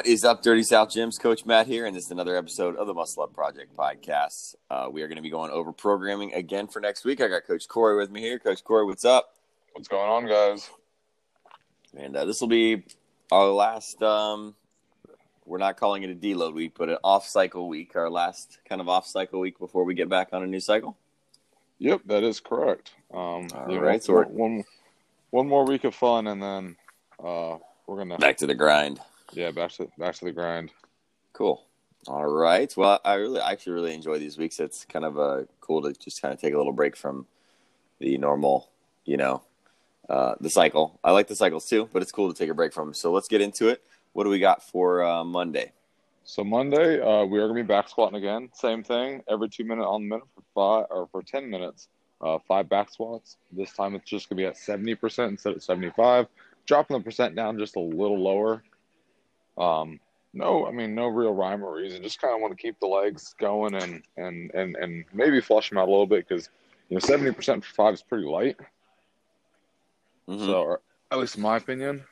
What is up, Dirty South Gyms? Coach Matt here, and this is another episode of the Muscle Up Project podcast. Uh, we are going to be going over programming again for next week. I got Coach Cory with me here. Coach Cory, what's up? What's going on, guys? And uh, this will be our last. Um, we're not calling it a deload week, but an off-cycle week. Our last kind of off-cycle week before we get back on a new cycle. Yep, that is correct. Um, All know, right, so we're- one one more week of fun, and then uh, we're gonna Back to the grind. Yeah back to back to the grind. Cool. All right. Well, I really, I actually really enjoy these weeks. It's kind of uh, cool to just kind of take a little break from the normal, you know, uh, the cycle. I like the cycles too, but it's cool to take a break from them. So let's get into it. What do we got for uh, Monday? So Monday, uh, we are gonna be back squatting again. Same thing, every two minute on the minute for five or for ten minutes. Uh, five back squats. This time it's just gonna be at seventy percent instead of seventy five. Dropping the percent down just a little lower. Um, no, I mean no real rhyme or reason. Just kind of want to keep the legs going and and and and maybe flush them out a little bit because you know seventy percent for five is pretty light. Mhm. So, at least in my opinion.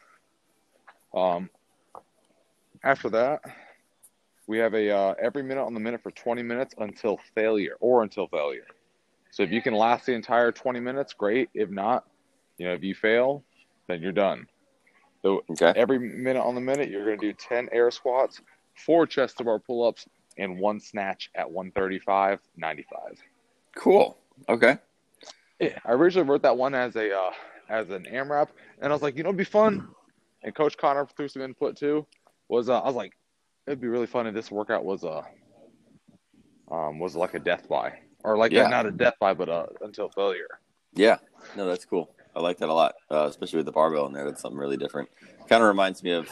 Um, after that, we have a uh, every minute on the minute for 20 minutes until failure or until failure. So if you can last the entire 20 minutes, great. If not, you know, if you fail, then you're done. So okay. every minute on the minute, you're going to do 10 air squats, four chest to bar pull ups, and one snatch at 135, 95. Cool. Okay. Yeah, I originally wrote that one as a uh, as an AMRAP, and I was like, you know, it'd be fun. And Coach Connor threw some input too. Was uh, I was like, it'd be really fun if this workout was a um was like a death by or like Yeah. not a death by, but uh until failure. Yeah. No, that's cool. I like that a lot, uh, especially with the barbell in there. That's something really different. Kind of reminds me of,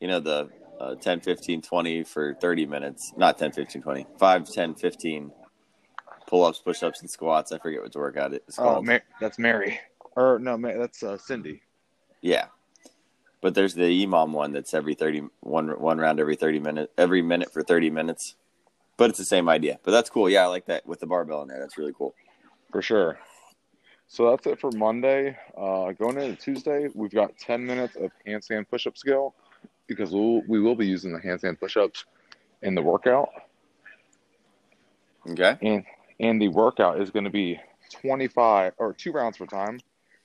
you know, the uh, 10, 15, 20 for 30 minutes. Not 10, 15, 20. 5, 10, 15 pull ups, push ups, and squats. I forget what the workout is Oh, called. Ma- that's Mary. Or no, Ma- that's uh, Cindy. Yeah. But there's the EMOM one that's every 30 one one round every 30 minutes every minute for 30 minutes. But it's the same idea. But that's cool. Yeah, I like that with the barbell in there. That's really cool. For sure. So that's it for Monday. Uh, going into Tuesday, we've got 10 minutes of handstand push-up skill because we'll, we will be using the handstand push-ups in the workout. Okay. and and the workout is going to be 25 or two rounds per time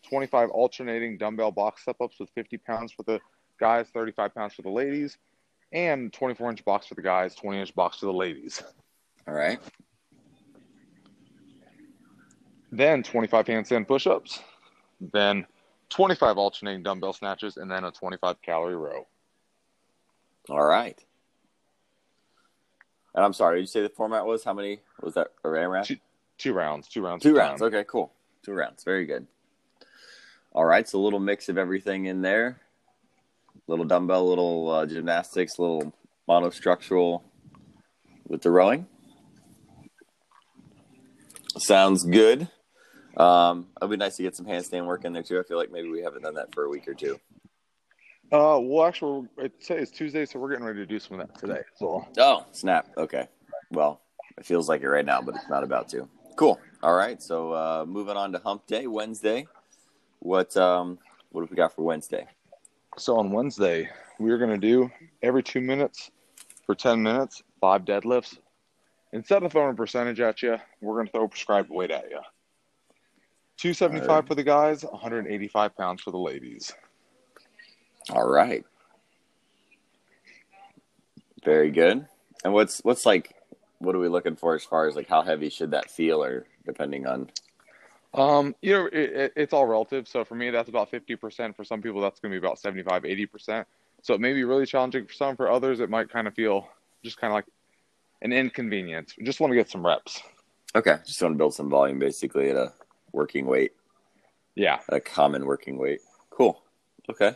25 alternating dumbbell box step ups with 50 pounds for the guys 35 pounds for the ladies and 24 inch box for the guys 20 inch box for the ladies All right. Then 25 handstand push-ups then 25 alternating dumbbell snatches and then a 25 calorie row All right. And I'm sorry, did you say the format was how many was that a AMRAP? Two- two rounds two rounds Two rounds. time. Okay, cool. Two rounds. Very good. All right, so a little mix of everything in there. Little dumbbell, little uh, gymnastics, little monostructural with the rowing. Sounds good. Um, it'd be nice to get some handstand work in there too. I feel like maybe we haven't done that for a week or two. uh well actually it says it's tuesday so we're getting ready to do some of that today so Oh, snap. Okay. Well, it feels like it right now, but it's not about to. Cool. All right. So uh, moving on to Hump Day, Wednesday. What um what have we got for Wednesday? So on Wednesday, we're going to do every two minutes for 10 minutes, five deadlifts. Instead of throwing a percentage at you, we're going to throw prescribed weight at you. 275 Alright. for the guys, 185 pounds for the ladies. All right. Very good. And what's what's like what are we looking for as far as like how heavy should that feel or depending on Um, you know, it, it, it's all relative. So for me, that's about 50%. For some people, that's going to be about 75, 80%. So it may be really challenging for some. For others, it might kind of feel just kind of like an inconvenience. We just want to get some reps. Okay, just want to build some volume basically at a working weight, Yeah. at a common working weight. Cool. Okay.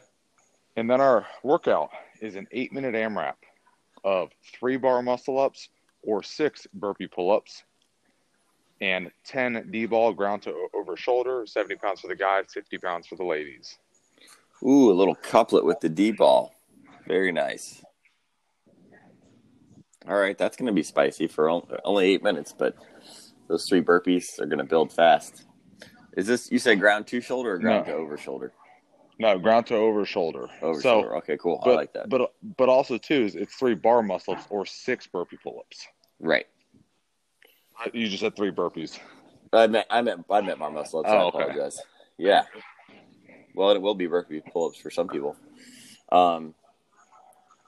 And then our workout is an eight minute AMRAP of three bar muscle ups or six burpee pull ups and 10 D ball ground to over shoulder, 70 pounds for the guys, 50 pounds for the ladies. Ooh, a little couplet with the D ball. Very nice. All right, that's going to be spicy for only eight minutes, but those three burpees are going to build fast. Is this you say ground to shoulder or ground No. to over shoulder? No, ground to over shoulder. Over so, shoulder. Okay, cool. but, I like that. But but also too is it's three bar muscle ups or six burpee pull ups. right. You just said three burpees. I meant I meant I meant bar muscle ups. Oh, I okay. apologize. Yeah. Well, it will be burpee pull ups for some people. Um,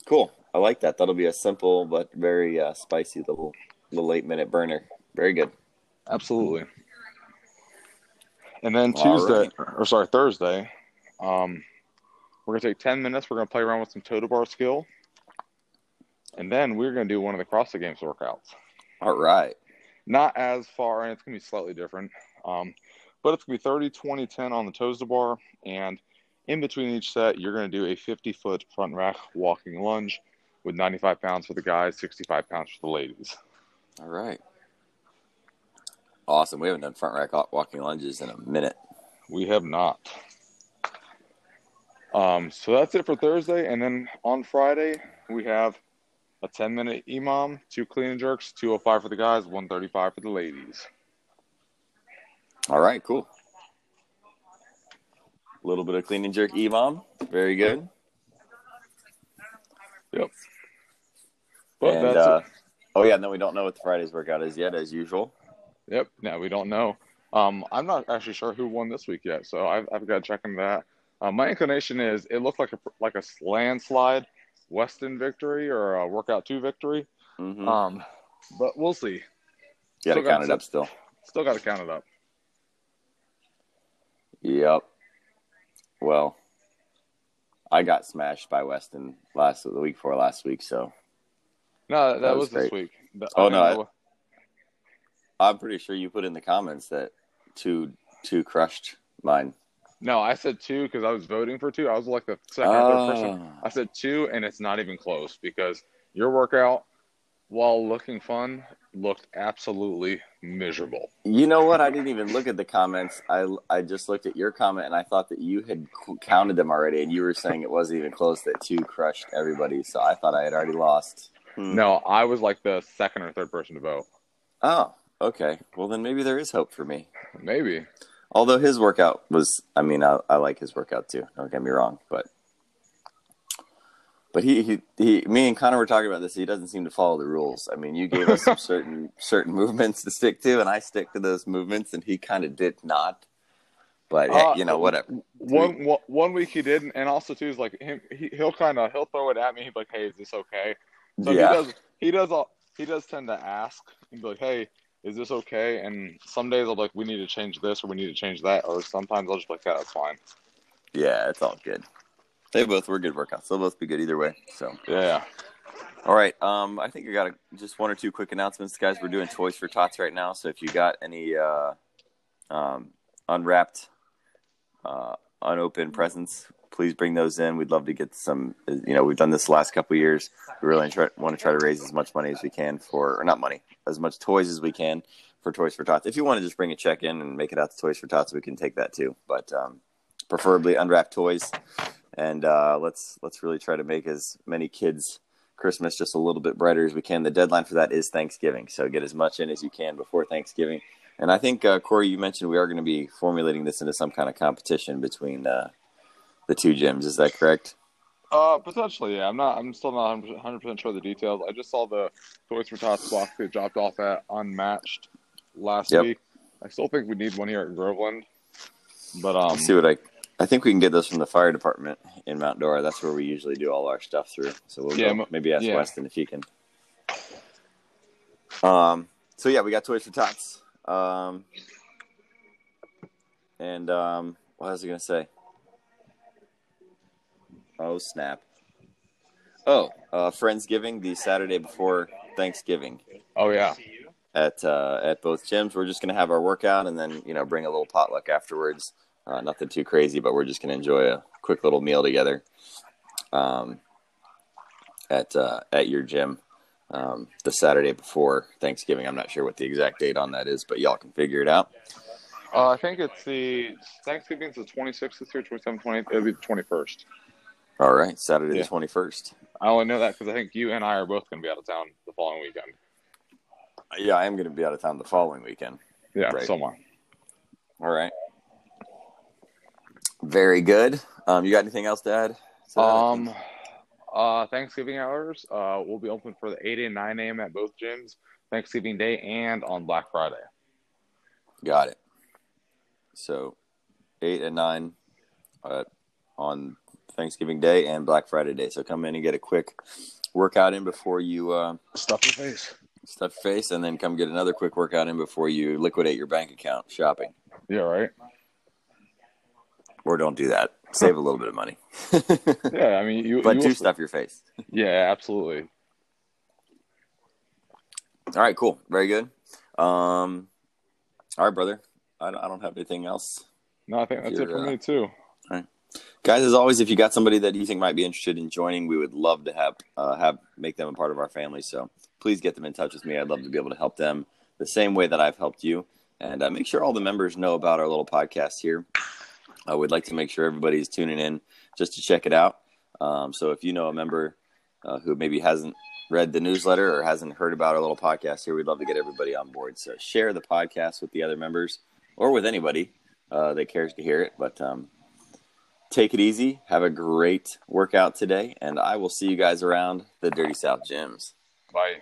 cool. I like that. That'll be a simple but very uh, spicy little little eight minute burner. Very good. Absolutely. And then Tuesday, right. or sorry, Thursday, um, we're gonna take ten minutes. We're gonna play around with some total bar skill, and then we're gonna do one of the CrossFit Games workouts. All right. Not as far, and it's gonna be slightly different, um, but it's gonna be 30, 20, 10 on the toes to bar, and in between each set, you're gonna do a 50 foot front rack walking lunge with 95 pounds for the guys, 65 pounds for the ladies. All right. Awesome. We haven't done front rack walking lunges in a minute. We have not. Um, so that's it for Thursday, and then on Friday we have a 10 minute EMOM, two clean and jerks, 205 for the guys, 135 for the ladies. All right. Cool. A little bit of clean and jerk EMOM. Very good. Yep. But and that's uh, it. oh yeah, and then we don't know what the Friday's workout is yet, as usual. Yep. Now we don't know. Um, I'm not actually sure who won this week yet, so I've, I've got to check into that. Uh, my inclination is it looked like a like a landslide Weston victory or a workout two victory. Mm-hmm. Um, but we'll see. Got to got count it up still. Still got to count it up. Yep. Well, I got smashed by Weston last the week before last week, so No, that, That was was, this great. week. The- Oh, I no, think I'm pretty sure you put in the comments that two two crushed mine. No, I said two because I was voting for two. I was like the second or third person. Oh. I said two, and it's not even close because your workout, while looking fun, looked absolutely miserable. You know what? I didn't even look at the comments. I I just looked at your comment and I thought that you had counted them already, and you were saying it wasn't even close. That two crushed everybody, so I thought I had already lost. Hmm. No, I was like the second or third person to vote. Oh, okay. Well, then maybe there is hope for me. Maybe. Although his workout was, I mean, I, I like his workout too. Don't get me wrong, but but he, he he me and Connor were talking about this. He doesn't seem to follow the rules. I mean, you gave us some certain certain movements to stick to, and I stick to those movements, and he kind of did not. But hey, Uh, you know, whatever. One one- one week he didn't, and also too is like him. He, he'll kind of he'll throw it at me. He'd be like, "Hey, is this okay?" So yeah, he does. He does. All, he does tend to ask and be like, "Hey, is this okay?" And some days I'll be like, "We need to change this," or "We need to change that," or sometimes I'll just be like, "Yeah, that's fine." yeah, it's all good. They both were good workouts. They'll both be good either way. So, Yeah. all right. Um, I think I got a, just one or two quick announcements, guys. We're doing toys for tots right now. So if you got any uh, um, unwrapped, uh, unopened presents, please bring those in. We'd love to get some. You know, we've done this the last couple years. We really try, want to try to raise as much money as we can for, or not money, as much toys as we can for Toys for Tots. If you want to just bring a check in and make it out to Toys for Tots, we can take that too. But um, preferably unwrapped toys, and uh, let's let's really try to make as many kids Christmas just a little bit brighter as we can. The deadline for that is Thanksgiving, so get as much in as you can before Thanksgiving. And I think uh, Cory, you mentioned we are going to be formulating this into some kind of competition between uh, the two gyms. Is that correct? Uh, potentially, yeah. I'm not. I'm still not 100 percent sure of the details. I just saw the Toys for Tots box get dropped off at Unmatched last Yep. week. I still think we need one here at Groveland, but um, Let's see what I. I think we can get those from the fire department in Mount Dora. That's where we usually do all our stuff through. So we'll Yeah, go, maybe ask yeah. Weston if he can. Um. So yeah, we got toys for tots. Um. And um, what was I gonna say? Oh snap! Oh, uh, Friendsgiving the Saturday before Thanksgiving oh yeah, at uh, at both gyms. We're just gonna have our workout and then you know bring a little potluck afterwards. Uh, nothing too crazy, but we're just gonna enjoy a quick little meal together. Um, at uh, at your gym um, the Saturday before Thanksgiving. I'm not sure what the exact date on that is, but y'all can figure it out. uh, I think it's the Thanksgiving's the 26th this year, 27th, 28th. It'll be the 21st. All right, Saturday Yeah. the 21st. I only know that because I think you and I are both going to be out of town the following weekend. Yeah, I am going to be out of town the following weekend. Yeah, Right. so am All right. Very good. Um, you got anything else to add? to? Um, uh, Thanksgiving hours. Uh, we'll be open for the 8 and 9 a.m. at both gyms, Thanksgiving Day and on Black Friday. got it. So, eight and nine uh, on Thanksgiving Day and Black Friday Day. So come in and get a quick workout in before you uh, Stuff your face. stuff your face, and then come get another quick workout in before you liquidate your bank account shopping. Yeah, right. Or don't do that. Save a little bit of money. Yeah, I mean, you. but you do stuff your face. Yeah, absolutely. All right, cool. Very good. Um, all right, brother. I don't, I don't have anything else. No, I think that's it for uh, me too. Guys, as always, if you got somebody that you think might be interested in joining, we would love to have uh, have make them a part of our family. So please get them in touch with me. I'd love to be able to help them the same way that I've helped you. And uh, make sure all the members know about our little podcast here. Uh, we'd like to make sure everybody's tuning in just to check it out. Um, so if you know a member uh, who maybe hasn't read the newsletter or hasn't heard about our little podcast here, we'd love to get everybody on board. So share the podcast with the other members or with anybody uh, that cares to hear it. But um, take it easy. Have a great workout today, and I will see you guys around the Dirty South gyms. Bye.